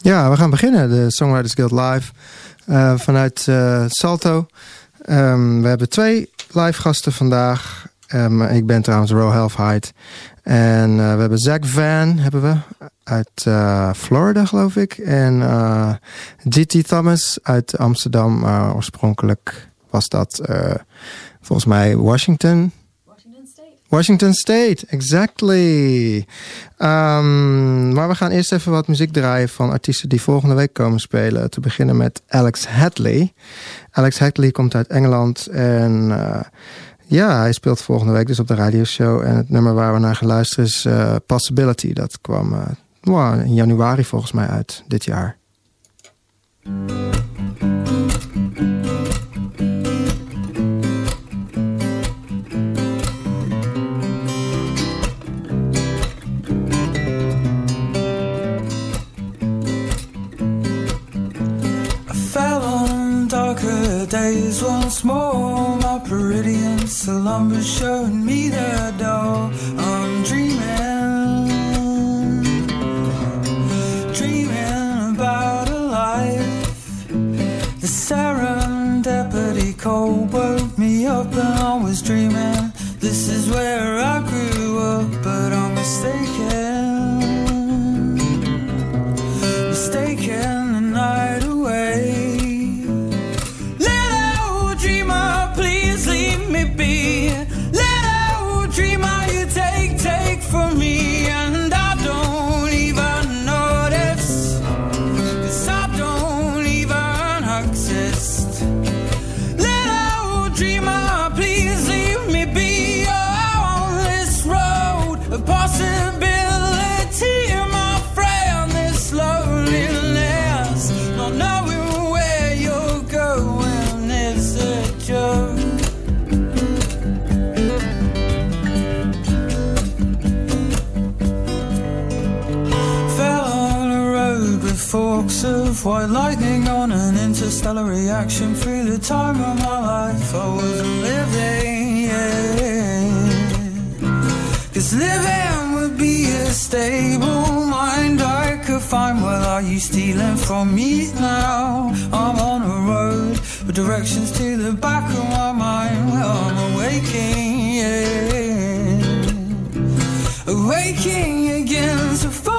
Ja, we gaan beginnen. De Songwriters Guild Live uh, vanuit uh, Salto. Um, we hebben twee live gasten vandaag. Um, ik ben trouwens Ro Halfheid. En uh, we hebben Zach Van hebben we, uit Florida, geloof ik. En GT Thomas uit Amsterdam. oorspronkelijk was dat volgens mij Washington. Washington State, exactly. Um, maar we gaan eerst even wat muziek draaien van artiesten die volgende week komen spelen. Te beginnen met Alex Hadley. Alex Hadley komt uit Engeland en uh, ja, hij speelt volgende week dus op de radioshow. En het nummer waar we naar gaan luisteren is uh, Possibility. Dat kwam wow, in januari volgens mij uit dit jaar. Days once more. My Peridian slumber showing me the door. I'm dreaming, dreaming about a life. The serendipity cold woke me up, and I was dreaming. This is where I grew up, but I'm mistaken. Just. White lightning on an interstellar reaction Free the time of my life I wasn't living, yeah. Cause living would be a stable mind I could find. Well, are you stealing from me now? I'm on a road with directions to the back of my mind. Well, I'm awaking, yeah. Awaking again find.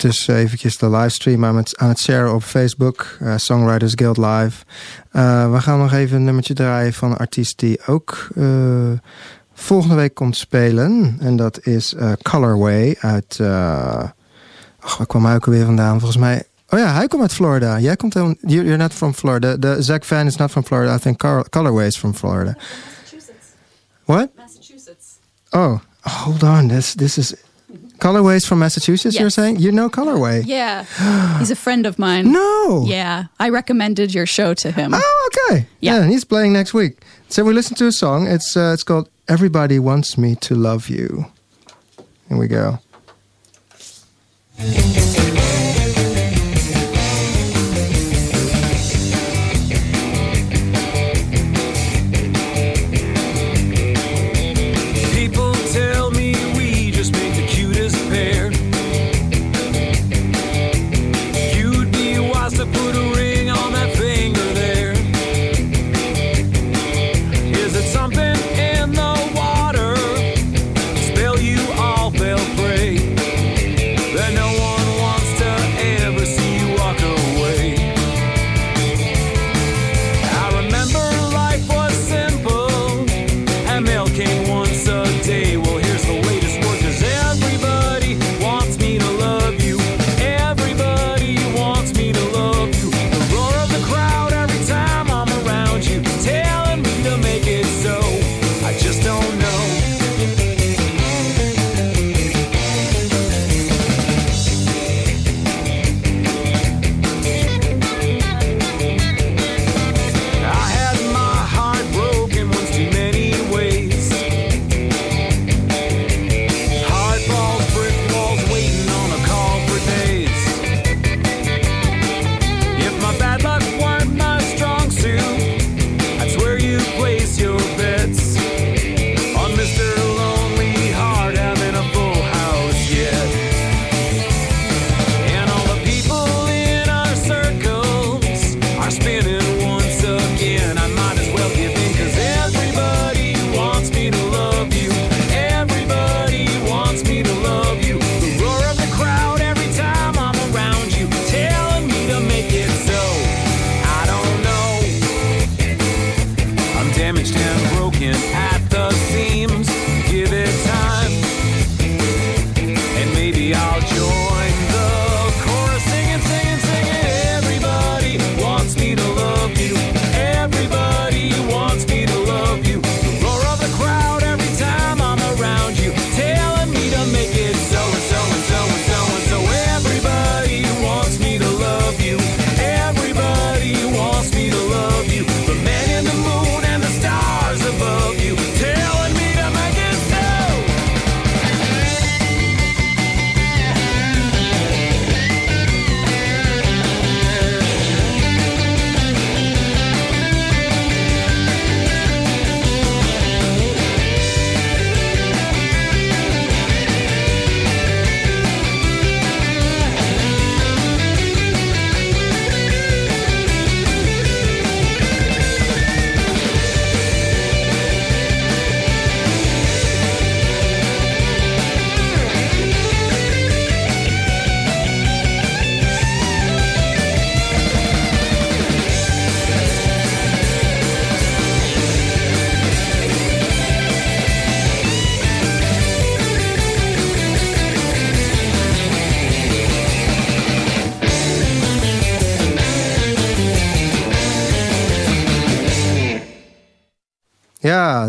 Ben ondertussen eventjes de livestream aan het, aan het sharen op Facebook. Uh, Songwriters Guild Live. Uh, we gaan nog even een nummertje draaien van een artiest die ook uh, volgende week komt spelen. En dat is Colorway uit... ach, waar kwam hij ook alweer vandaan? Volgens mij... Oh ja, hij komt uit Florida. Jij komt dan... You're not from Florida. The Zach Fan is not from Florida. I think Colorway is from Florida. Massachusetts. What? Massachusetts. Oh, hold on. This, this is... Colorways from Massachusetts, yes. you're saying? You know Colorway? Yeah. He's a friend of mine. No. Yeah. I recommended your show to him. Oh, okay. Yeah. yeah he's playing next week. So we listen to a song. It's uh, it's called Everybody Wants Me to Love You. Here we go.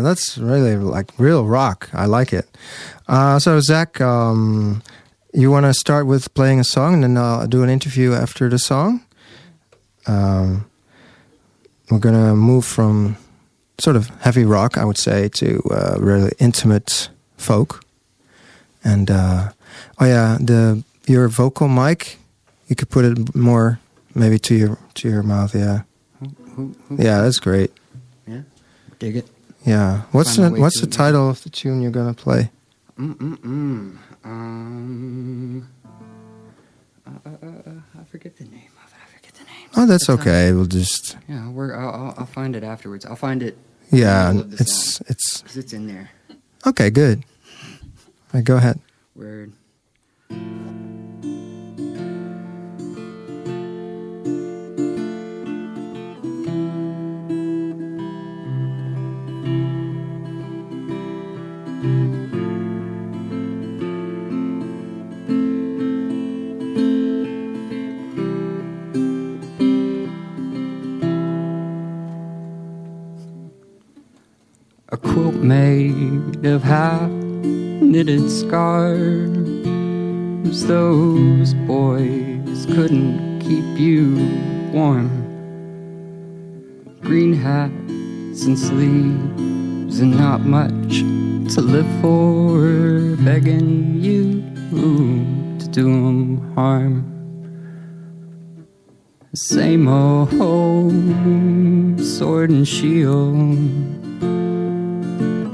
that's really like real rock. I like it. Uh, so Zach, um, you want to start with playing a song, and then I'll do an interview after the song. Um, we're gonna move from sort of heavy rock, I would say, to uh, really intimate folk. And uh, oh yeah, the your vocal mic, you could put it more maybe to your to your mouth. Yeah, yeah, that's great. yeah. Dig it. Yeah, what's the what's the title of the tune you're gonna play? Mm mm mm. Um. Uh, uh, uh, I forget the name of it. I forget the name. Oh, that's It's, uh, okay. We'll just Yeah, we're, I'll, I'll, I'll find it afterwards. I'll find it yeah. of the It's it's because it's in there. okay. Good. All right, go ahead. Word. Of half knitted scarves. Those boys couldn't keep you warm. Green hats and sleeves, and not much to live for. Begging you to do 'em harm. Same old sword and shield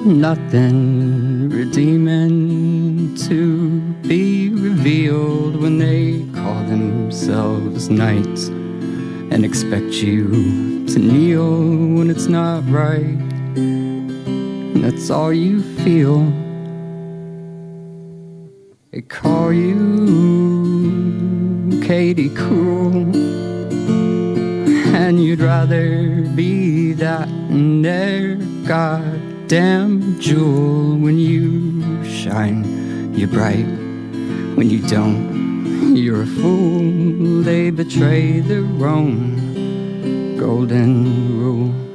nothing redeeming to be revealed when they call themselves knights and expect you to kneel when it's not right. And that's all you feel. They call you Katie Cruel. And you'd rather be that and their goddamn jewel when you shine, you're bright. When you don't, you're a fool. They betray their own golden rule.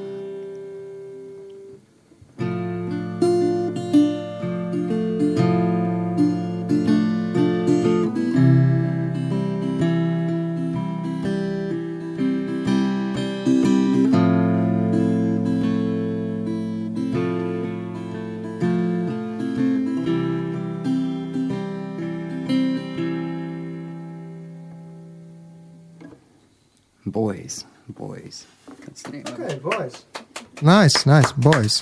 Nice, nice, boys.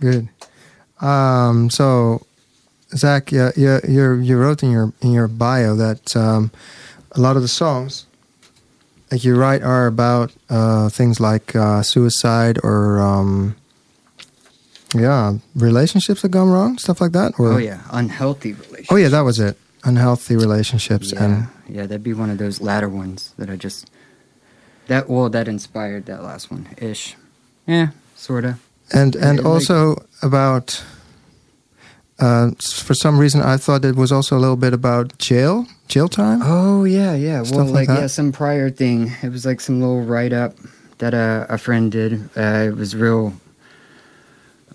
Good. Um, so, Zach, yeah, yeah, you you wrote in your in your bio that um, a lot of the songs that you write are about uh, things like uh, suicide or um, yeah, relationships that gone wrong, stuff like that. Or Oh yeah, unhealthy relationships. oh yeah, that was it. Unhealthy relationships Yeah, and yeah, that'd be one of those latter ones that I just that well that inspired that last one ish. Yeah, sorta. and and like- also about uh, for some reason I thought it was also a little bit about jail jail time. Oh yeah, yeah. Stuff well, like like, yeah, some prior thing. It was like some little write up that uh, a friend did. Uh, it was real.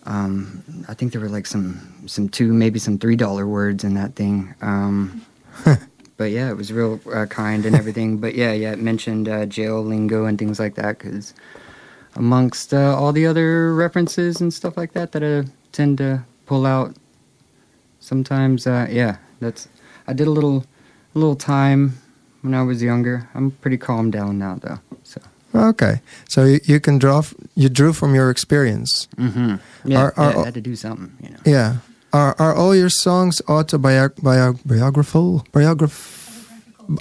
Um, I think there were like some some two maybe some three dollar words in that thing. Um, but yeah, it was real uh, kind and everything. but yeah, yeah, it mentioned uh, jail lingo and things like that because amongst uh, all the other references and stuff like that that I tend to pull out sometimes, uh, yeah, that's I did a little a little time when I was younger. I'm pretty calmed down now though. So Okay, so you, you can draw f- you drew from your experience. mm-hmm. yeah, Are- are- yeah, I had to do something, you know. Yeah, are are all your songs autobiographical? Biograph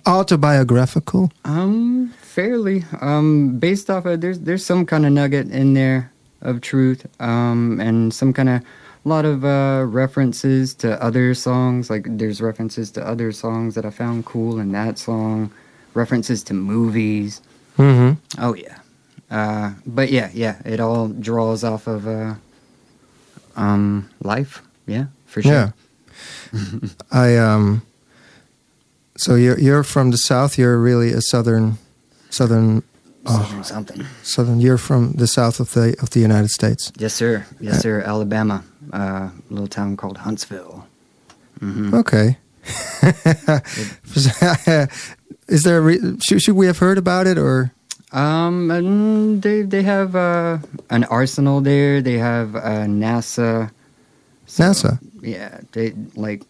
autobiographical? Um, fairly. Um, based off of there's there's some kind of nugget in there of truth. Um, and some kind of a lot of uh, references to other songs. Like there's references to other songs that I found cool in that song. References to movies. Mm-hmm. Oh yeah. Uh, but yeah, yeah, it all draws off of uh, um, life. Yeah, for sure. Yeah. I um. So you're you're from the south. You're really a southern, southern Southern something. Southern. You're from the south of the of the United States. Yes, sir. Yes, sir. Alabama, uh, a little town called Huntsville. hmm Okay. Is there? A re- should, should we have heard about it or? Um, they they have uh, an arsenal there. They have uh, NASA. So, NASA? Yeah, they like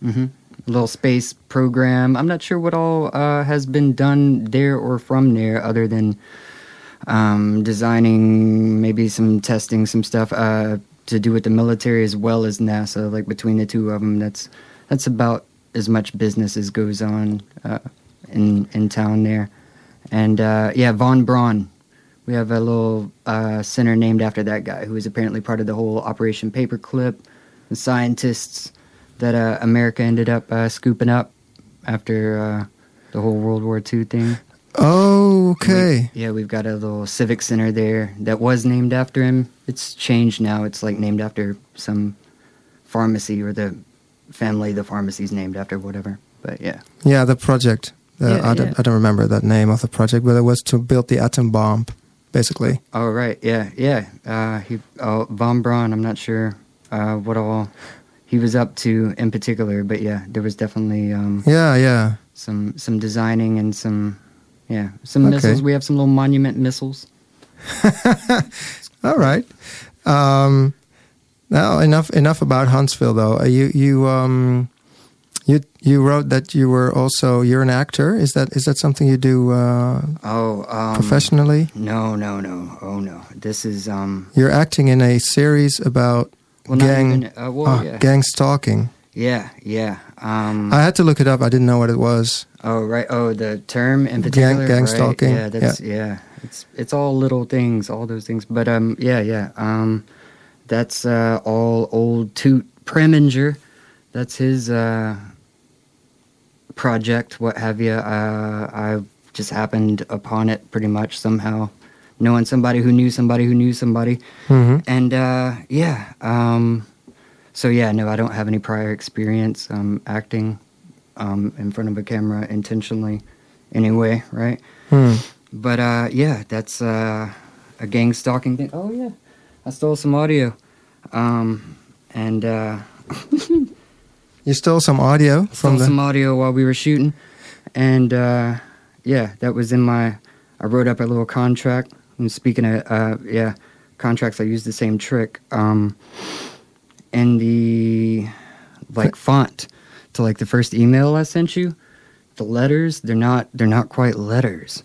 hmm a little space program. I'm not sure what all uh, has been done there or from there, other than um, designing, maybe some testing, some stuff uh, to do with the military as well as NASA. Like between the two of them, that's that's about as much business as goes on uh, in in town there. And uh, yeah, Von Braun. We have a little uh, center named after that guy who was apparently part of the whole Operation Paperclip. The scientists that uh, America ended up uh, scooping up after uh, the whole World War II thing. Oh, okay. We- yeah, we've got a little civic center there that was named after him. It's changed now. It's like named after some pharmacy or the family the pharmacy's named after, whatever. But yeah. Yeah, the project. Uh, Yeah, I, don't, yeah. I don't remember that name of the project, but it was to build the atom bomb, basically. Oh right, yeah, yeah. Uh, he oh, von Braun. I'm not sure uh, what all he was up to in particular, but yeah, there was definitely um, Yeah, yeah. some some designing and some yeah some Okay. missiles. We have some little monument missiles. All right. Um, now enough enough about Huntsville, though. Uh, you you um, you you wrote that you were also you're an actor. Is that is that something you do uh, Oh, um, professionally? No, no, no. Oh no. This is um. You're acting in a series about Well, gang even. Uh, well, ah, yeah. gang stalking. Yeah, yeah. Um. I had to look it up. I didn't know what it was. oh right. Oh, the term in particular. gang right? stalking, Yeah, that's yeah. It's it's all little things, all those things. But um, yeah, yeah. Um, that's uh all old Toot Preminger. That's his uh project, what have you. Uh, I just happened upon it pretty much somehow, knowing somebody who knew somebody who knew somebody. hmm And uh, yeah, um, so yeah, no, I don't have any prior experience um, acting um, in front of a camera intentionally, anyway, right? Hmm. But uh, yeah, that's uh, a gang stalking thing. Oh yeah, I stole some audio, um, and uh, You stole some audio stole from the. some audio while we were shooting, and uh, yeah, that was in my. I wrote up a little contract. And speaking of uh, yeah, contracts, I use the same trick. Um, in the like font to like the first email I sent you, the letters they're not they're not quite letters.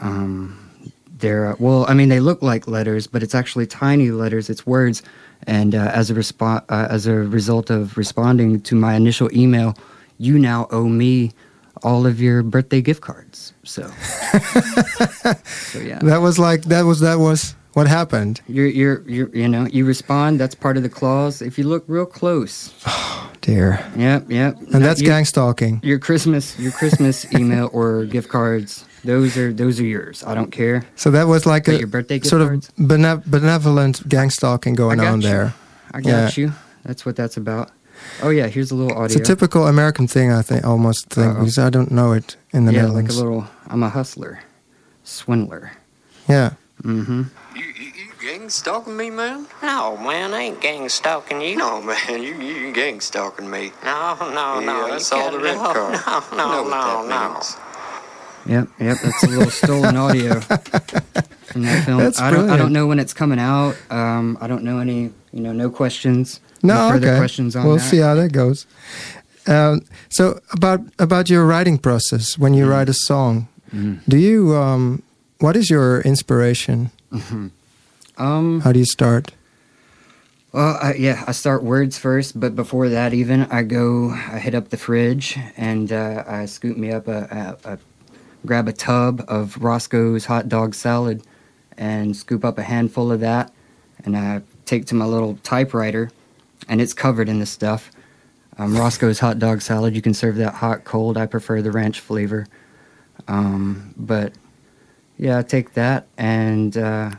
Um, they're uh, well, I mean they look like letters, but it's actually tiny letters. It's words, and uh, as a respo- uh, as a result of responding to my initial email, you now owe me all of your birthday gift cards. So, so yeah. That was like that was that was what happened. You're, you're, you're, you know, you respond. That's part of the clause. If you look real close, Dear. yep, yep. And that's gang stalking. Your Christmas, your Christmas email or gift cards. Those are those are yours. I don't care. So that was like But a your birthday gift sort cards? of benevolent gang stalking going I got on you. there. I got Yeah. you. That's what that's about. Oh yeah, here's a little audio. It's a typical American thing, I think, almost think, Uh-oh. because I don't know it in the yeah, like a little. I'm a hustler, swindler. yeah. Mm-hmm. You, you, you gang stalking me, man? No, man, I ain't gang stalking you. No, man, you you gang stalking me. No, no, Yeah, no. I you saw the can't- red no, card. No, I no, know no, no. means. Yep, yep. That's a little stolen audio from that film. That's I don't. I don't know when it's coming out. Um, I don't know any. You know, no questions. No, further okay. questions on we'll that. see how that goes. Um, so about about your writing process when you write a song, Mm. do you um, what is your inspiration? Um. How do you start? Well, I, yeah, I start words first, but before that, even I go, I hit up the fridge and uh, I scoop me up a, a, a, grab a tub of Roscoe's hot dog salad, and scoop up a handful of that, and I take to my little typewriter, and it's covered in this stuff. Um, Roscoe's hot dog salad. You can serve that hot, cold. I prefer the ranch flavor. Um, but yeah, I take that and. Uh,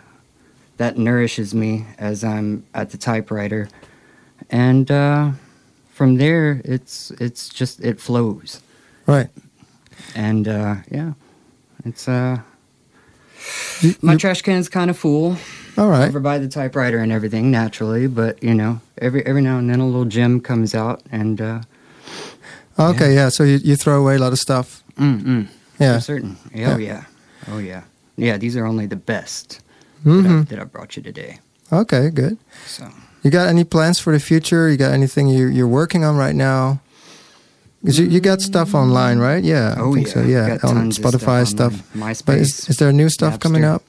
that nourishes me as I'm at the typewriter, and uh, from there it's it's just it flows, Right. and uh, yeah, it's uh, My trash can's kind of full all right. over by the typewriter and everything, naturally. But you know, every every now and then a little gem comes out, and uh, Okay, yeah. So you, you throw away a lot of stuff. mm, mm, Yeah. for certain. Oh Yeah. yeah, oh yeah, yeah. These are only the best hmm that, I, that I brought you today. Okay, good. So You got any plans for the future? You got anything you, you're working on right now? Because you, you got stuff online, right? Yeah. I oh think yeah, so. Yeah, Got on Spotify stuff. stuff. MySpace. But is, is there new stuff coming up?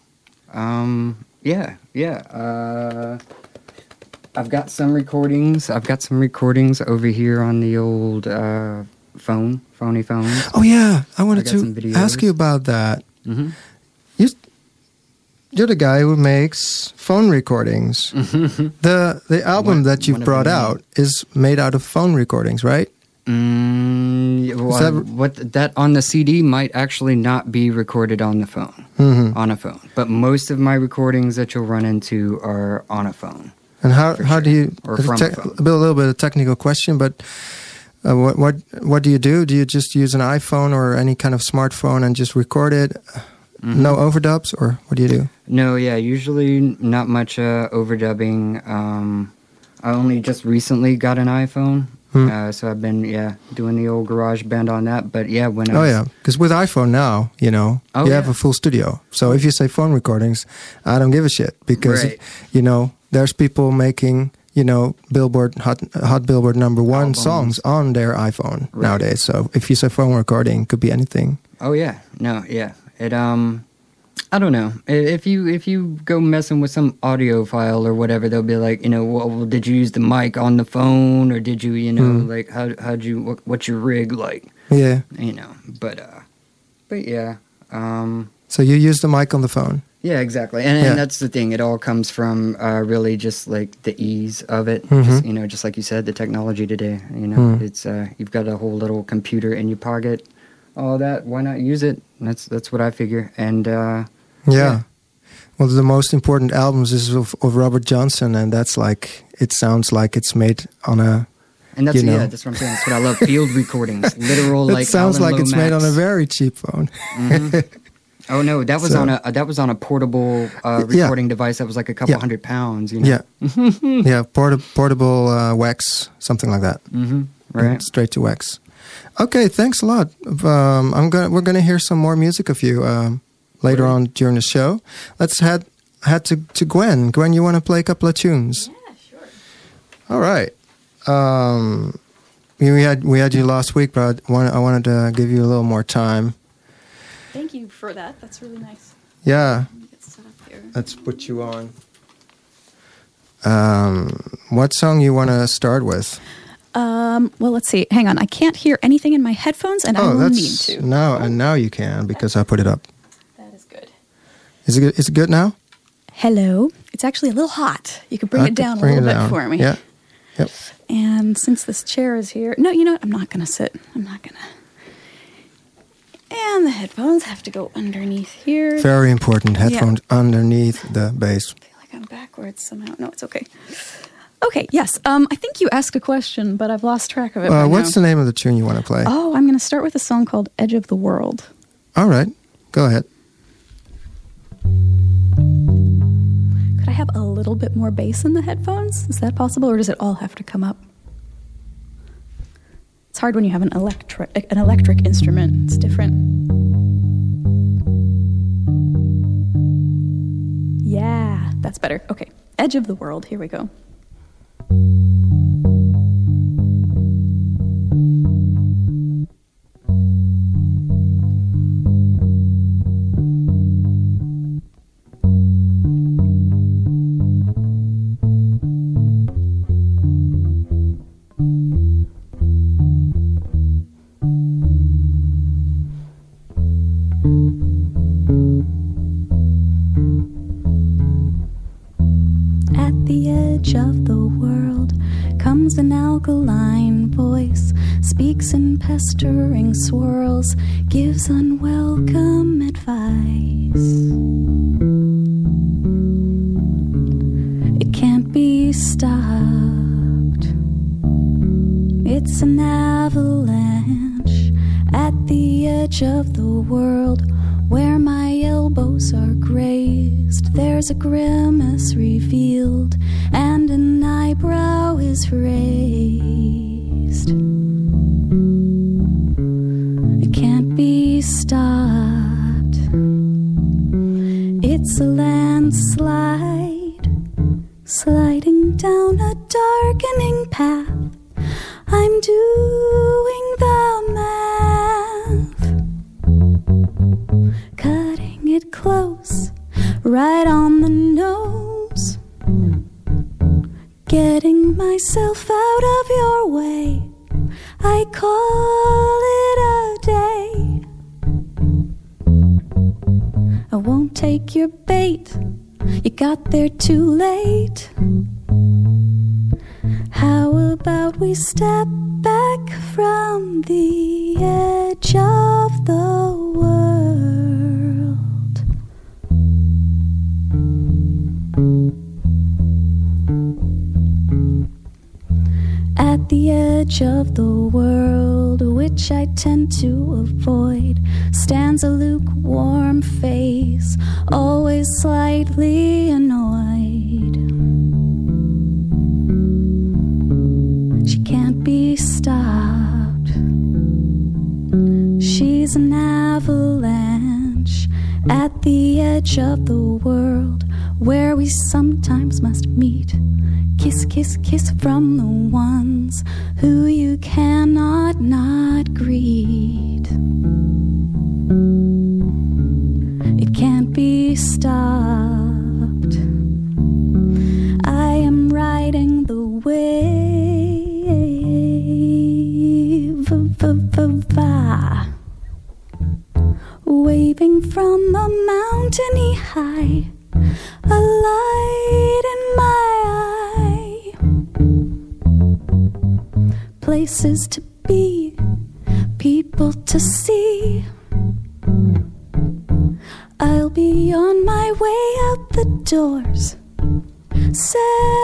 Um, yeah, yeah. Uh, I've got some recordings. I've got some recordings over here on the old uh, phone, phony phone. Oh yeah, I wanted I to ask you about that. hmm You, you're the guy who makes phone recordings. the The album One- that you've brought out is made out of phone recordings, right? Mm, well, that- what that on the CD might actually not be recorded on the phone, hmm on a phone. But most of my recordings that you'll run into are on a phone. And how how do you? Or a, from tec- a phone. a, a little bit of technical question, but uh, what what what do you do? Do you just use an iPhone or any kind of smartphone and just record it? Mm-hmm. No overdubs, or what do you do? No, yeah, usually not much uh, overdubbing. Um, I only just recently got an iPhone, Hmm. uh, so I've been yeah doing the old GarageBand on that. But yeah, when I Oh was, yeah, because with iPhone now, you know, Oh, you have a full studio. So if you say phone recordings, I don't give a shit because Right. you know there's people making you know Billboard hot hot Billboard number one Albums. songs on their iPhone Right. nowadays. So if you say phone recording, it could be anything. Oh yeah, no, yeah. It um, I don't know. If you if you go messing with some audio file or whatever, they'll be like, you know, well, well, did you use the mic on the phone or did you, you know, Hmm. like how how'd you what, what's your rig like, Yeah. you know? But uh, but yeah, um, So you use the mic on the phone. yeah, exactly. And, Yeah. and that's the thing. It all comes from uh, really just like the ease of it. Mhm. Just, you know, just like you said, the technology today. You know, Hmm. it's uh, you've got a whole little computer in your pocket. All that. Why not use it? That's that's what I figure. And uh, Yeah. Yeah. Well, the most important albums is of, of Robert Johnson, and that's like it sounds like it's made on a. And that's you know. yeah, that's what I'm saying. That's what I love. Field recordings, literal like it like. sounds like it's made on a very cheap phone. Mhm. Oh no, that was So- on a that was on a portable uh, Yeah. recording device that was like a couple Yeah. hundred pounds. You know? Yeah, yeah, porta- portable uh, wax, something like that. Mm-hmm. Right. straight to wax. Okay, thanks a lot. Um, I'm gonna we're gonna hear some more music of you um, later Great. on during the show. Let's head head to, to Gwen. Gwen, you want to play a couple of tunes? Yeah, sure. All right. Um, we had we had you last week, but I wanted, I wanted to give you a little more time. Thank you for that. That's really nice. Yeah, Let me get set up here. let's put you on. Um, what song you want to start with? Um, well, let's see. Hang on. I can't hear anything in my headphones, and I oh, will need that's to. now and now you can because I put it up. That is good. Is it good? Is it good now? Hello. It's actually a little hot. You could bring Okay, it down a little bit down. for me. Yeah. Yep. And since this chair is here, no, you know what? I'm not going to sit. I'm not going to. And the headphones have to go underneath here. Very important. Headphones underneath the base. I feel like I'm backwards somehow. No, it's okay. Okay, yes. Um, I think you asked a question, but I've lost track of it. Uh, what's now. the name of the tune you want to play? Oh, I'm going to start with a song called Edge of the World. All right. Go ahead. Could I have a little bit more bass in the headphones? Is that possible, or does it all have to come up? It's hard when you have an electric an electric instrument. It's different. Yeah, that's better. Okay, Edge of the World. Here we go. Grimace revealed, and an eyebrow is raised. It can't be stopped. It's a landslide, sliding down a darkening path. I'm doing myself out of your way. I call it a day. I won't take your bait. You got there too late. How about we step back from the edge of the of the world, which I tend to avoid, stands a lukewarm face, always slightly annoyed. She can't be stopped. She's an avalanche at the edge of the world where we sometimes must meet. Kiss, kiss, kiss from the ones who you cannot not greet. Places to be, people to see. I'll be on my way out the doors, settling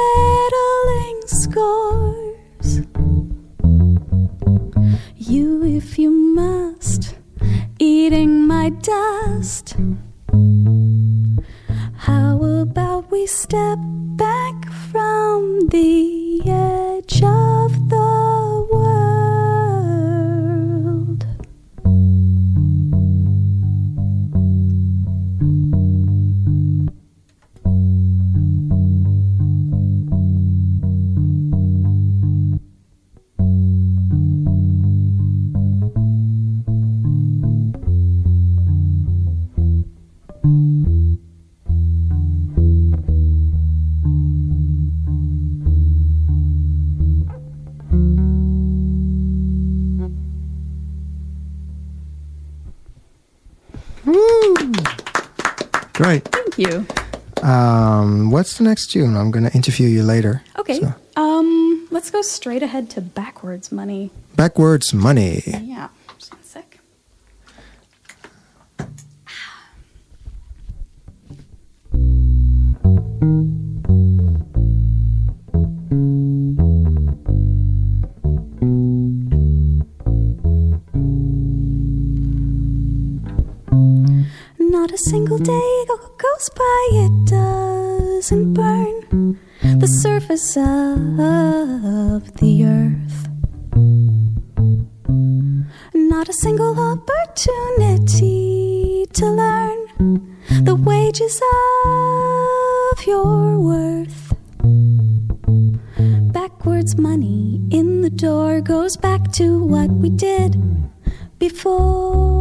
what's the next tune? I'm going to interview you later. Okay. So, Um, let's go straight ahead to backwards money. backwards money. Yeah. Just one sec. Not a single day goes by it doesn't burn the surface of the earth. Not a single opportunity to learn the wages of your worth. Backwards money in the door goes back to what we did before.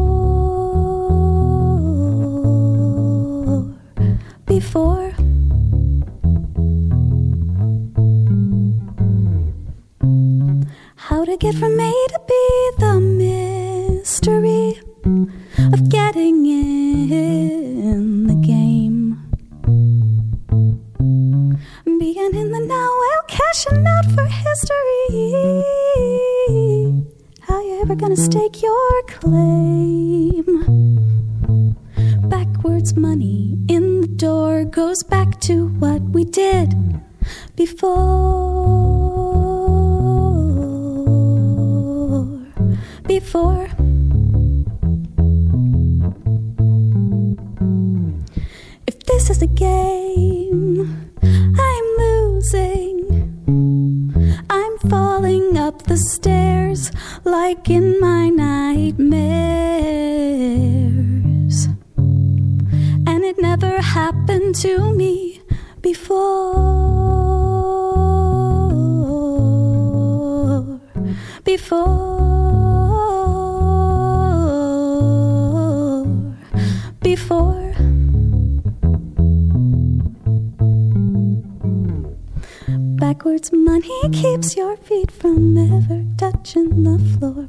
Touching the floor.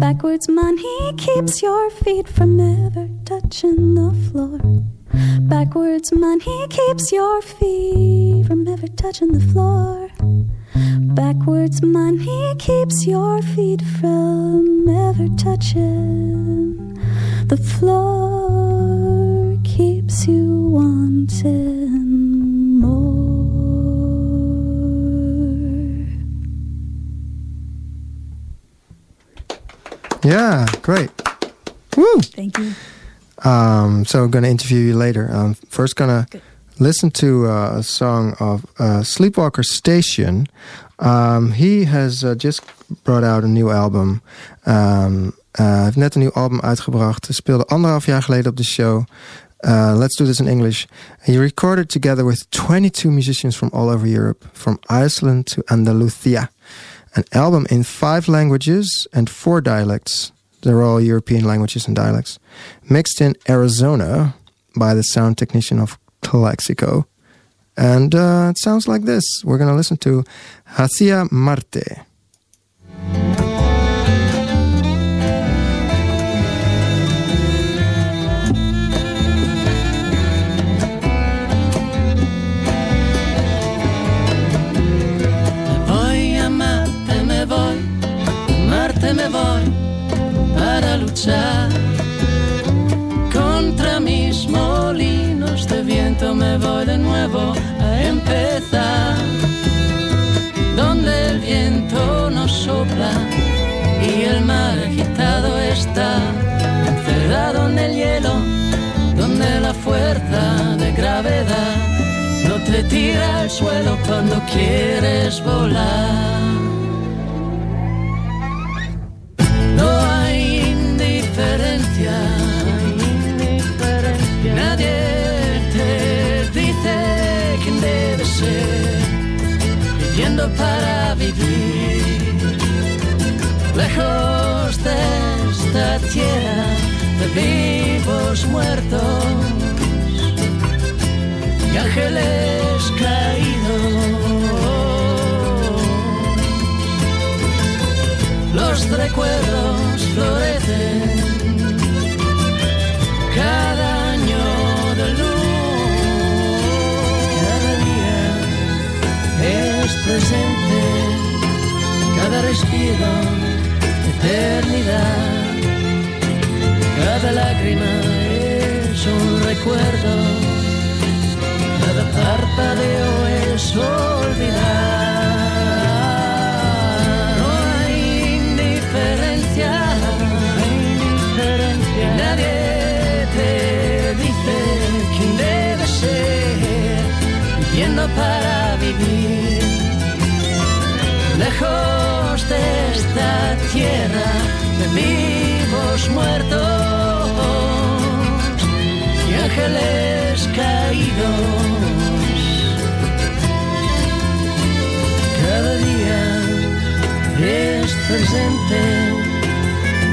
Backwards money keeps your feet from ever touching the floor. Backwards money keeps your feet from ever touching the floor. Backwards money keeps your feet from ever touching the floor. Keeps you wanting Yeah, great. Woo! Thank you. Um, so I'm going to interview you later. Um, first, going to listen to uh, a song of uh, Sleepwalker Station. Um, he has uh, just brought out a new album. Um, uh, heeft net een nieuw album uitgebracht. Speelde anderhalf jaar geleden op de show. Uh, let's do this in English. He recorded together with 22 musicians from all over Europe, from Iceland to Andalusia. An album in five languages and four dialects. They're all European languages and dialects. Mixed in Arizona by the sound technician of Calexico. And uh, it sounds like this. We're going to listen to Hacia Marte. Contra mis molinos de viento. Me voy de nuevo a empezar donde el viento no sopla y el mar agitado está encerrado en el hielo, donde la fuerza de gravedad no te tira al suelo cuando quieres volar. Para vivir, lejos de esta tierra de vivos muertos y ángeles caídos. Los recuerdos florecen presente, cada respiro eternidad. Cada lágrima es un recuerdo. Cada parpadeo es olvidar. No hay indiferencia, Nadie te dice quién debe ser, viviendo para vivir. Lejos de esta tierra de vivos muertos y ángeles caídos. Cada día es presente,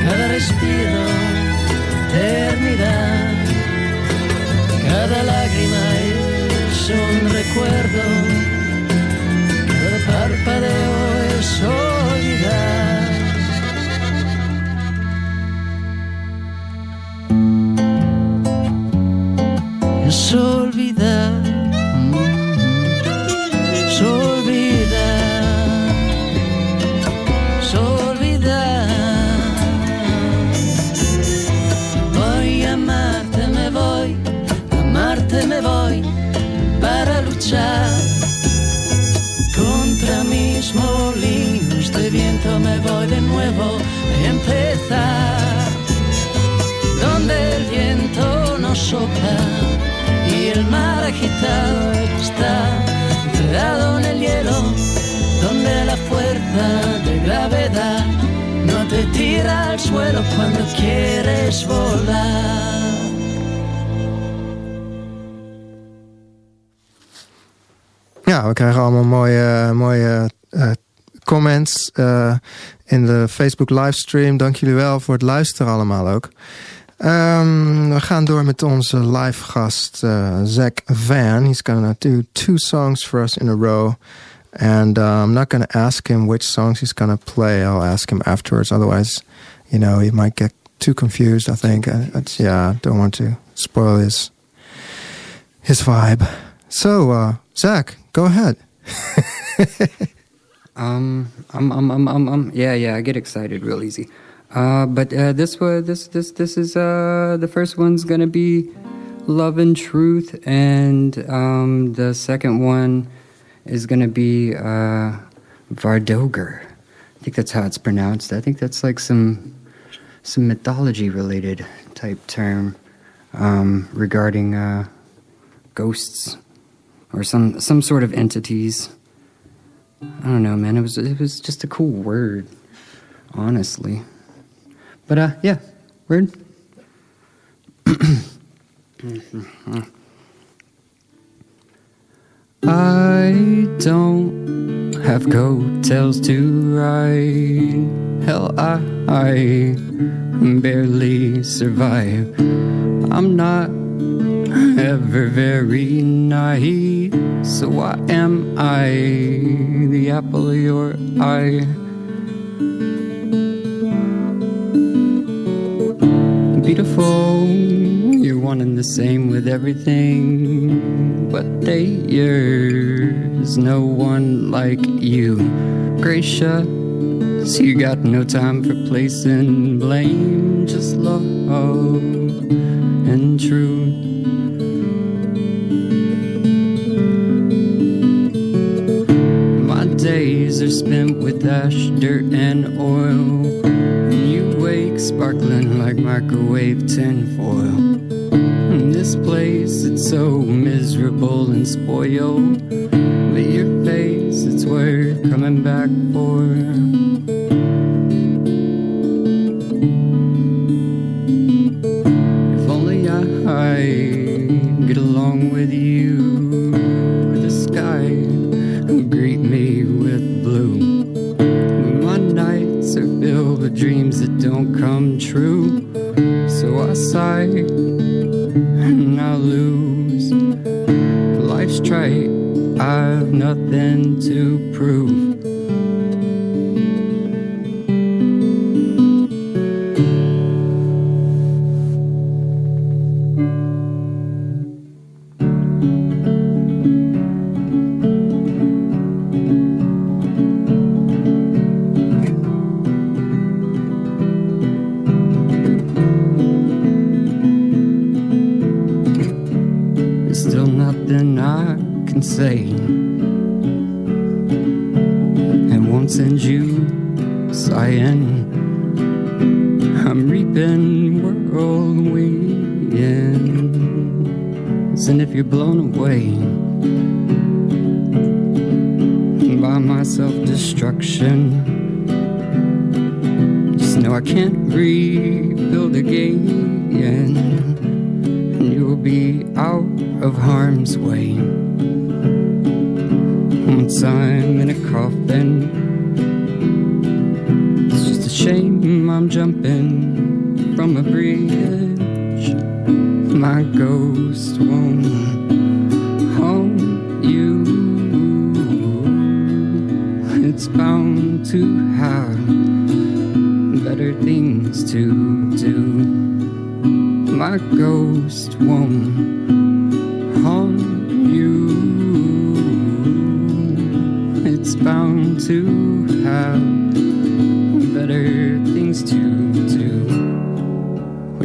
cada respiro, eternidad. Cada lágrima es un recuerdo, agitado está enredado en el hielo, donde la fuerza de gravedad no te tira al suelo cuando quieres volar. Ja, we krijgen allemaal mooie, mooie uh, comments uh, in de Facebook livestream. Dank jullie wel voor het luisteren allemaal ook. Um, we gaan door met onze live gast uh, Zach Van. He's gonna do two songs for us in a row. And uh, I'm not gonna ask him which songs he's gonna play. I'll ask him afterwards. Otherwise, you know, he might get too confused. I think. It's, yeah, I don't want to spoil his his vibe. So, uh, Zach, go ahead. um, um, um, um, um, yeah, yeah, I get excited real easy. Uh, but uh, this was this this this is uh the first one's gonna be love and truth, and um, the second one is gonna be uh, Vardoger. I think that's how it's pronounced. I think that's like some some mythology related type term um, regarding uh, ghosts or some some sort of entities. I don't know, man. It was it was just a cool word, honestly. But uh, yeah, word. I don't have coattails to ride. Hell, I, I barely survive. I'm not ever very nice. So why am I the apple of your eye? Beautiful, you're one and the same with everything, but they there's no one like you. Gracious, you got no time for placing blame, just love and truth. My days are spent with ash, dirt, and oil. And you sparkling like microwave tinfoil. In this place, it's so miserable and spoiled. But your face, it's worth coming back for. True. So I sigh and I lose. Life's trite, I've nothing to prove.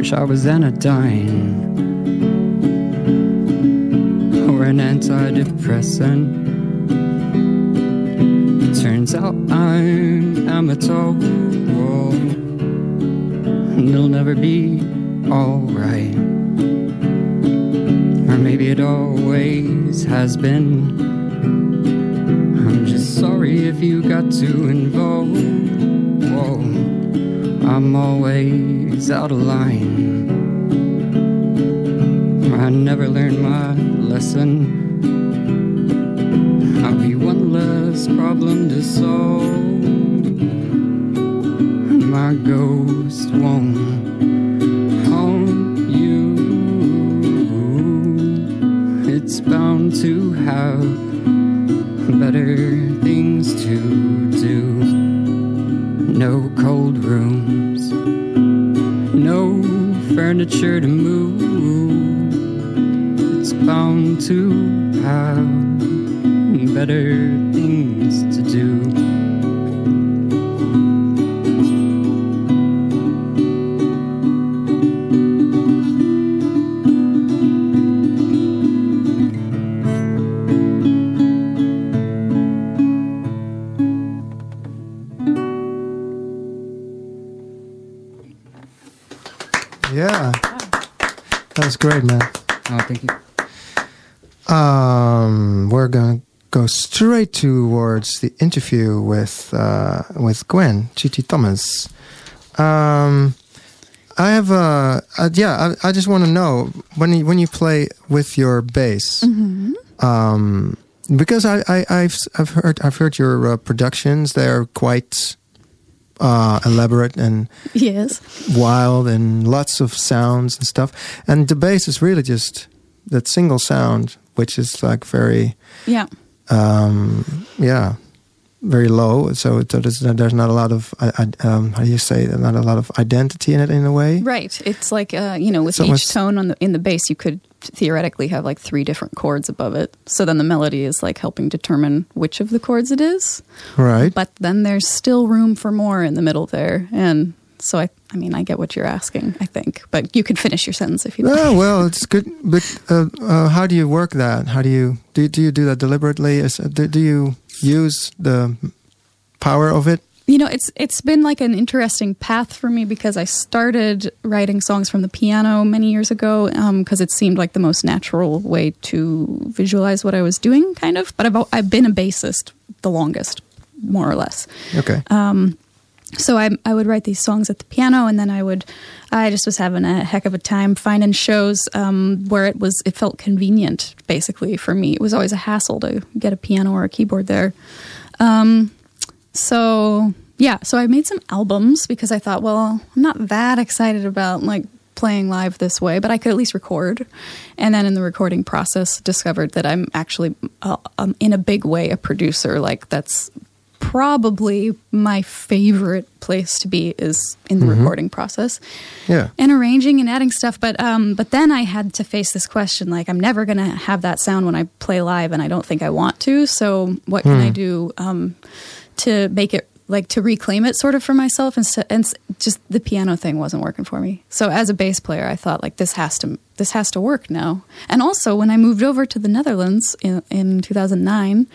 Wish I was anodyne or an antidepressant. Turns out I'm Amatol. And it'll never be alright. Or maybe it always has been. I'm just sorry if you got too involved. I'm always out of line. I never learned my lesson. I'll be one less problem to solve. Towards the interview with uh, with Gwen Chichi Thomas. Um, I have a uh, yeah. I, I just want to know when you, when you play with your bass, um, because I, I I've I've heard I've heard your uh, productions. They're quite uh, elaborate and Yes. wild and lots of sounds and stuff. And the bass is really just that single sound, which is like very, Yeah. Um, yeah, very low. So there's, there's not a lot of, I, I, um, how do you say, it? not a lot of identity in it in a way. Right. It's like uh, you know, with So each tone on the in the bass, you could theoretically have like three different chords above it. So then the melody is like helping determine which of the chords it is. Right. But then there's still room for more in the middle there. And so I I mean, I get what you're asking, I think. But you could finish your sentence if you like. Well, it's good. But uh, uh, how do you work that? How do you do? Do you do that deliberately? Is, do, do you use the power of it? You know, it's it's been like an interesting path for me because I started writing songs from the piano many years ago because it seemed like the most natural way to visualize what I was doing, kind of. But I've I've been a bassist the longest, more or less. Okay. So I I would write these songs at the piano, and then I would I just was having a heck of a time finding shows um, where it was it felt convenient, basically for me. It was always a hassle to get a piano or a keyboard there. Um, so yeah, so I made some albums because I thought, well, I'm not that excited about like playing live this way, but I could at least record. And then in the recording process, discovered that I'm actually uh, um, in a big way a producer. Like that's probably my favorite place to be is in the recording process. Yeah. and arranging and adding stuff but um but then i had to face this question like i'm never gonna have that sound when i play live and i don't think i want to so what can i do um to make it like to reclaim it sort of for myself? And, so, and just the piano thing wasn't working for me. So as a bass player i thought like this has to this has to work now. And also when i moved over to the netherlands in, in 2009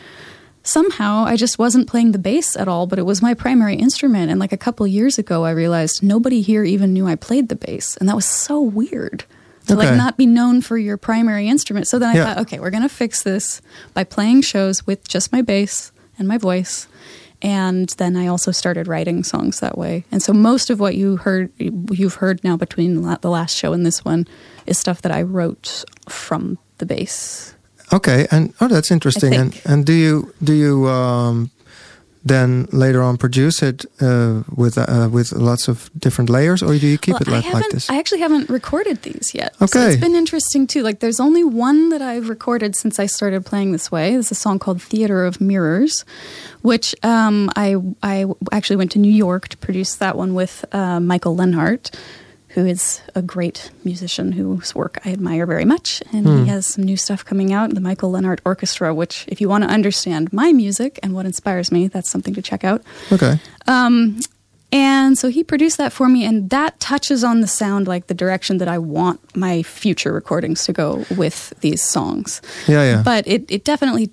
somehow I just wasn't playing the bass at all, but it was my primary instrument. And like a couple years ago, I realized nobody here even knew I played the bass, and that was so weird to Okay. like not be known for your primary instrument. So then I Yeah. thought, okay, we're gonna fix this by playing shows with just my bass and my voice. And then I also started writing songs that way. And so most of what you heard, you've heard now between the last show and this one, is stuff that I wrote from the bass. Okay, and oh, that's interesting. And and do you do you um, then later on produce it uh, with uh, with lots of different layers, or do you keep Well, it like, like this? I actually haven't recorded these yet. So Okay. it's been interesting too. Like there's only one that I've recorded since I started playing this way. It's a song called Theater of Mirrors, which um, I I actually went to New York to produce that one with uh, Michael Leonhart, who is a great musician whose work I admire very much. And he has some new stuff coming out, the Michael Leonhart Orchestra, which if you want to understand my music and what inspires me, that's something to check out. okay, Um, and so he produced that for me, and that touches on the sound, like the direction that I want my future recordings to go with these songs. yeah, yeah. But it, it definitely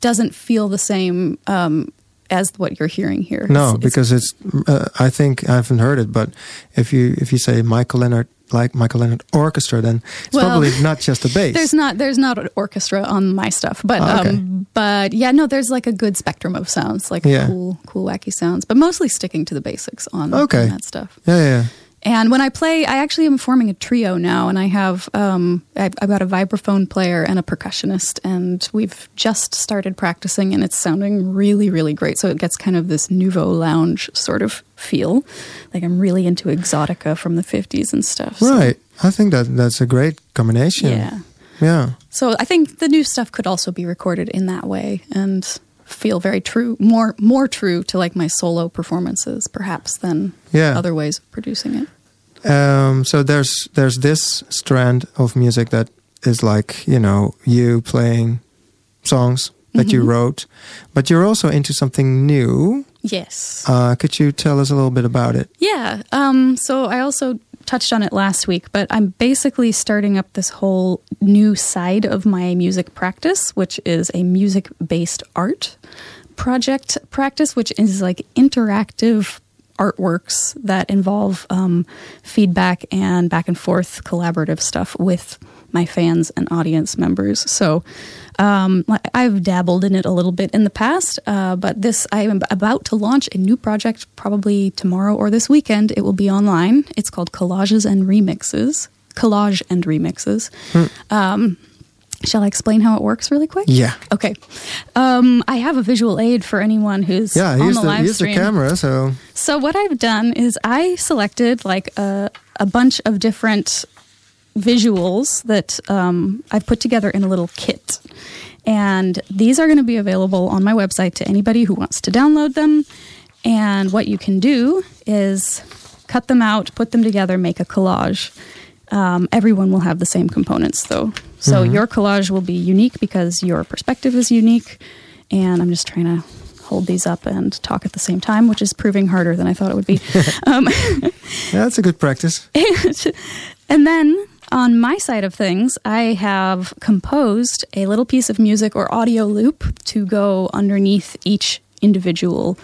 doesn't feel the same um, as what you're hearing here. no, It's- because it's. Uh, I think I haven't heard it, but if you if you say Michael Leonard like Michael Leonard orchestra, then it's Well, probably not just a bass. There's not there's not an orchestra on my stuff, but Oh, okay. um, but yeah, no, there's like a good spectrum of sounds, like Yeah. cool, cool, wacky sounds, but mostly sticking to the basics on, on Okay. that stuff. yeah, yeah, yeah. And when I play, I actually am forming a trio now, and I have um, I've, I've got a vibraphone player and a percussionist, and we've just started practicing, and it's sounding really, really great. So it gets kind of this nouveau lounge sort of feel, like I'm really into exotica from the '50s and stuff. So, Right. I think that that's a great combination. Yeah. Yeah. So I think the new stuff could also be recorded in that way and feel very true, more more true to like my solo performances, perhaps than Yeah. other ways of producing it. Um, so there's there's this strand of music that is like you know you playing songs that you Mhm. wrote, but you're also into something new. Yes. Uh, could you tell us a little bit about it? Yeah. Um, so I also touched on it last week, but I'm basically starting up this whole new side of my music practice, which is a music based art project practice, which is like interactive artworks that involve um, feedback and back and forth collaborative stuff with my fans and audience members. So um, I've dabbled in it a little bit in the past, uh, but this I am about to launch a new project probably tomorrow or this weekend. It will be online. It's called Collages and Remixes. Collage and Remixes. Um, shall I explain how it works really quick? Yeah. Okay. Um, I have a visual aid for anyone who's Yeah, on the, the, live here's the stream. camera. So So what I've done is I selected like a, a bunch of different visuals that um, I've put together in a little kit. And these are going to be available on my website to anybody who wants to download them. And what you can do is cut them out, put them together, make a collage. Um, everyone will have the same components though. So your collage will be unique because your perspective is unique. And I'm just trying to hold these up and talk at the same time, which is proving harder than I thought it would be. um, yeah, that's a good practice. and then on my side of things, I have composed a little piece of music or audio loop to go underneath each individual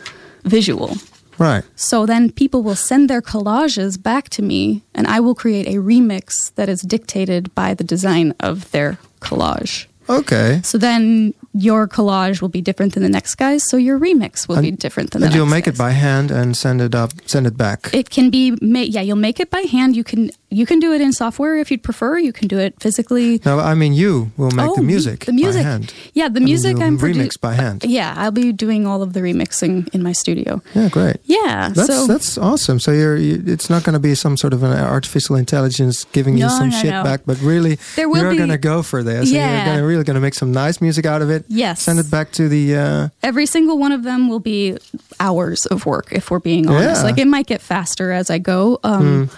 visual. Right. So then people will send their collages back to me, and I will create a remix that is dictated by the design of their collage. Okay. So then your collage will be different than the next guy's, so your remix will be different than the next. And you'll make it by hand and send it up, send it back. It can be made. Yeah, you'll make it by hand. You can you can do it in software if you'd prefer. You can do it physically. no, I mean you will make Oh, the music. the music. by hand. Yeah, the music I'm produ- remix by hand. Yeah, I'll be doing all of the remixing in my studio. Yeah, great. Yeah, That's so that's awesome. So you're you, it's not going to be some sort of an artificial intelligence giving you some no, shit no. back, but really There will you're going to go for this. and Yeah. you're to really going to make some nice music out of it. Yes. Send it back to the. Uh, every single one of them will be hours of work if we're being honest Yeah. like it might get faster as i go um,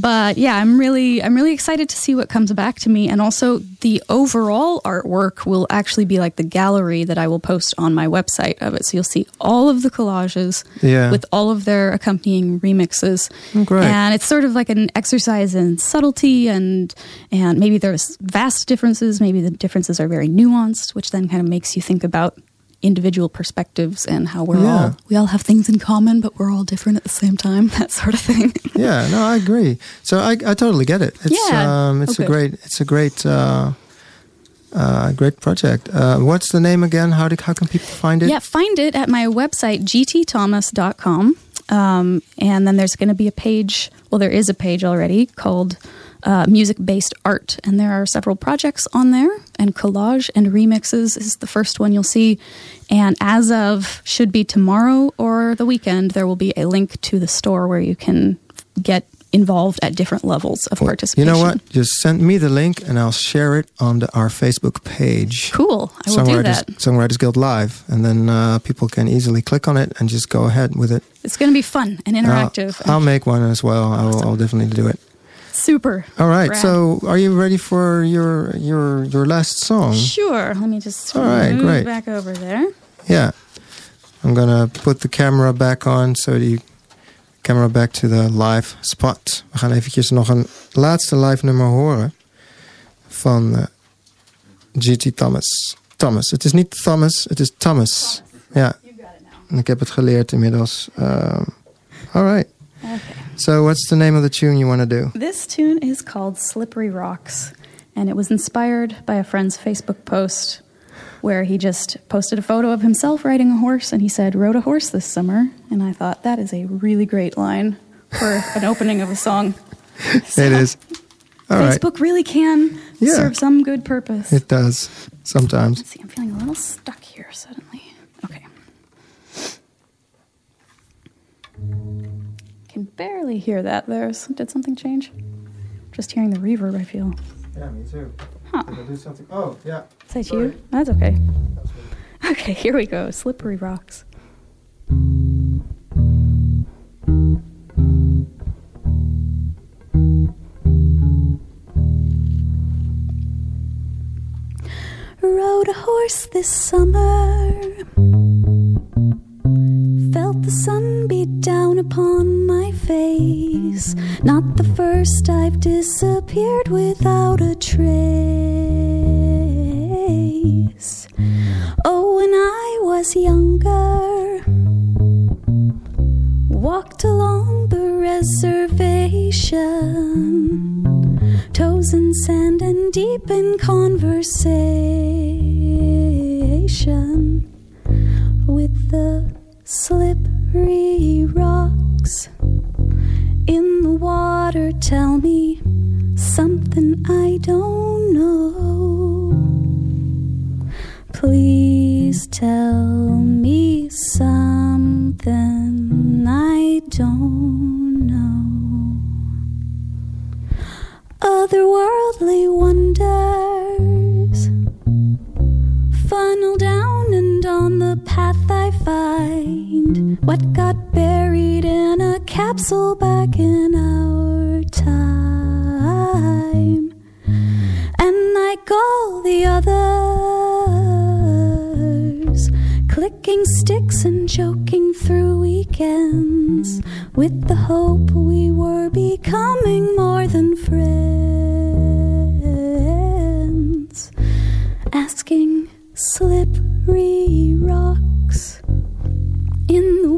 but yeah i'm really i'm really excited to see what comes back to me and also the overall artwork will actually be like the gallery that i will post on my website of it so you'll see all of the collages Yeah. with all of their accompanying remixes Oh, great. and it's sort of like an exercise in subtlety and and maybe there's vast differences maybe the differences are very nuanced which then kind of makes you think about individual perspectives and how we're Yeah. all we all have things in common but we're all different at the same time that sort of thing yeah, no, I agree. So I, I totally get it. It's Yeah. um, it's Oh, a good. great it's a great uh, uh, great project. Uh, what's the name again? How do, how can people find it? yeah find it at my website gtthomas.com um, and then there's going to be a page well there is a page already called uh, music based art and there are several projects on there and collage and remixes is the first one you'll see and as of should be tomorrow or the weekend there will be a link to the store where you can get involved at different levels of You participation You know what? Just send me the link and I'll share it on the, our Facebook page. cool i will do Songwriters, that Songwriters Guild Live, and then uh, people can easily click on it and just go ahead with it. it's going to be fun and interactive I'll, I'll make one as well. I will, I'll definitely do it. Super All right. Rad. So, are you ready for your your your last song? Sure. Let me just All right, move great. back over there. Yeah. I'm gonna put the camera back on, so the camera back to the live spot. We gaan eventjes nog een laatste live nummer horen van eh, GT Thomas. Thomas. Het is niet Thomas, het is Thomas. Ja. En ik heb het geleerd inmiddels. Um, all right. Okay. So, what's the name of the tune you want to do? This tune is called Slippery Rocks, and it was inspired by a friend's Facebook post where he just posted a photo of himself riding a horse and he said, Rode a horse this summer. And I thought that is a really great line for an opening of a song. So, it is. All right. Facebook really can Yeah. serve some good purpose. It does sometimes. Let's see, I'm feeling a little stuck here suddenly. Can barely hear that. There's did something change? Just hearing the reverb, I feel. Yeah, me too. Huh. Did I do something? Oh, yeah. Is that you? That's okay. Okay, here we go. Slippery rocks. Rode a horse this summer. Face. Not the first I've disappeared without a trace. Oh, when I was younger, walked along the reservation, toes in sand and deep in conversation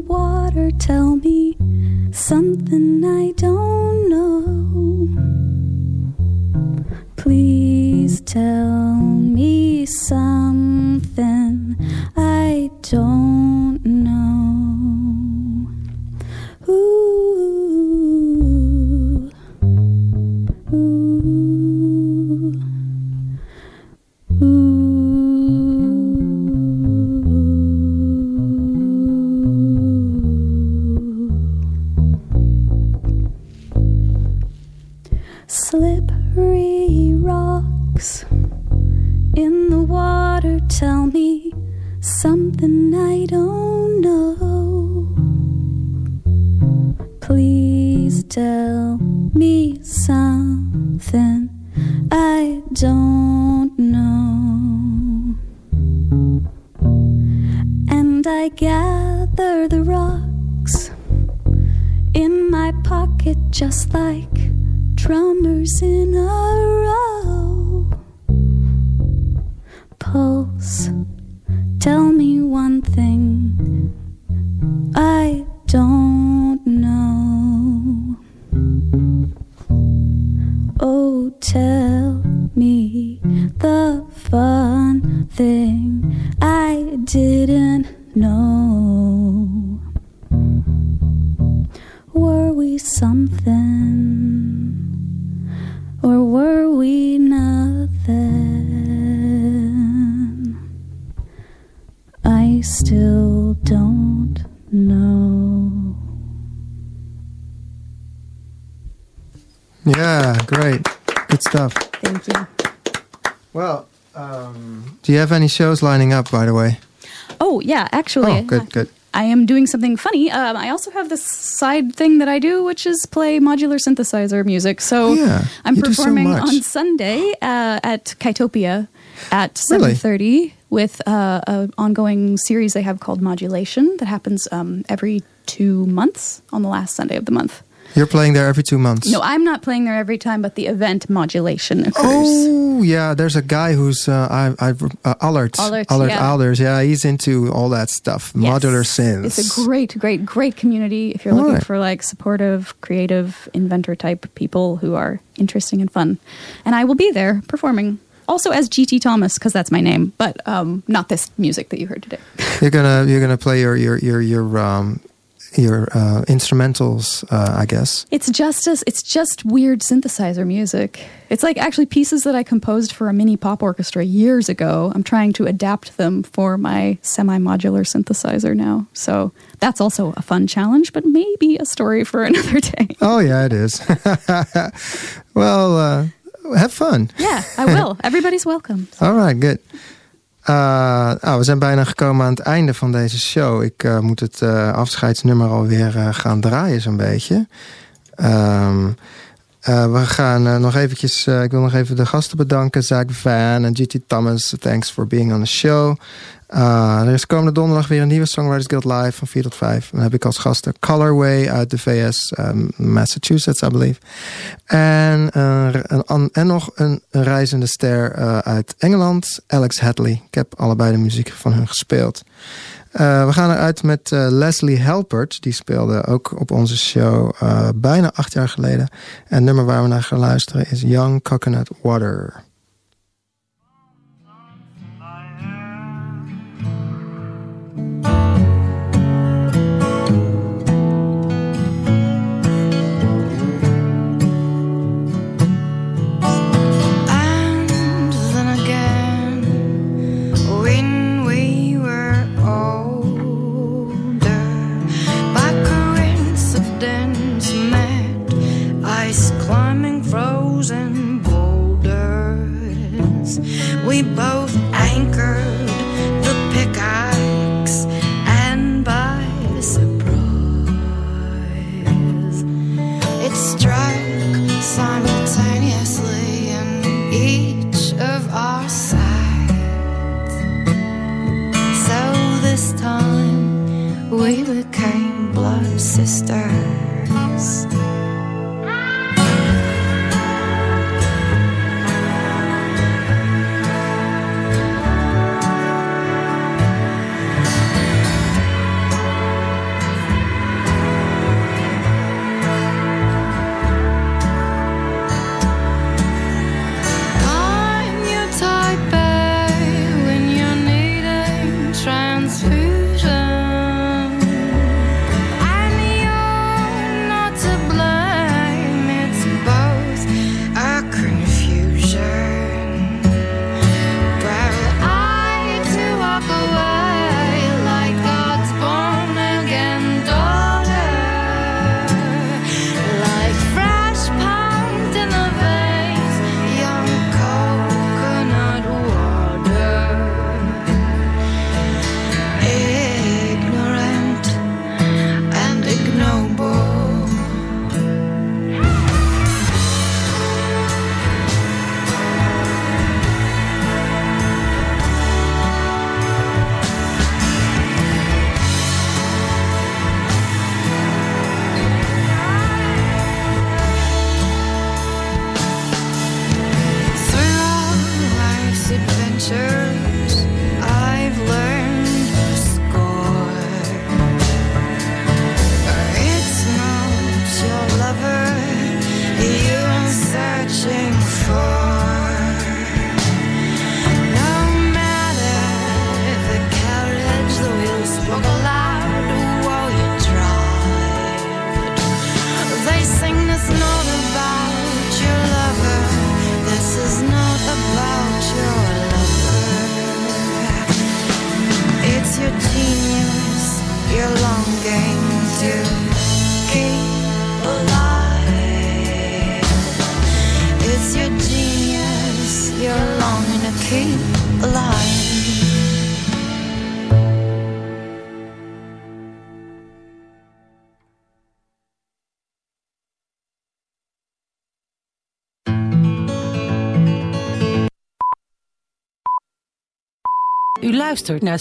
water, tell me something I don't Yeah, great. Good stuff. Thank you. Well, um, do you have any shows lining up, by the way? Oh, yeah, actually. Oh, good, good. I am doing something funny. Um, I also have this side thing that I do, which is play modular synthesizer music. So Oh, yeah. I'm You do so performing on Sunday uh, at Kytopia at Really? 7.30 with uh, an ongoing series they have called Modulation that happens um, every two months on the last Sunday of the month. You're playing there every two months. No, I'm not playing there every time, but the event modulation occurs. Oh yeah, there's a guy who's uh, I I uh, Allard Allard, Allard yeah. Alders. Yeah, he's into all that stuff, Yes. modular synths. It's a great, great, great community if you're looking Right. for like supportive, creative, inventor type people who are interesting and fun. And I will be there performing also as GT Thomas because that's my name, but um, not this music that you heard today. You're gonna you're gonna play your your your your um your uh, instrumentals, uh, I guess. It's just as it's just weird synthesizer music. It's like actually pieces that I composed for a mini pop orchestra years ago. I'm trying to adapt them for my semi-modular synthesizer now. So that's also a fun challenge, but maybe a story for another day. Oh yeah, it is. well, uh, have fun. Yeah, I will. Everybody's welcome. All right, good. Uh, nou, we zijn bijna gekomen aan het einde van deze show. Ik eh, moet het eh, afscheidsnummer alweer eh, gaan draaien zo'n beetje. Ehm, eh, we gaan eh, nog eventjes... eh, ik wil nog even de gasten bedanken. Zack Van en GT Thomas. Thanks for being on the show. Uh, er is komende donderdag weer een nieuwe Songwriters Guild Live van 4 tot 5. Dan heb ik als gasten Colorway uit de VS, um, Massachusetts, I believe. En, eh, en nog een, reizende ster eh, uit Engeland, Alex Hadley. Ik heb allebei de muziek van hun gespeeld. Eh, we gaan eruit met eh, Leslie Helpert. Die speelde ook op onze show eh, bijna acht jaar geleden. En het nummer waar we naar gaan luisteren is Young Coconut Water. Luistert naar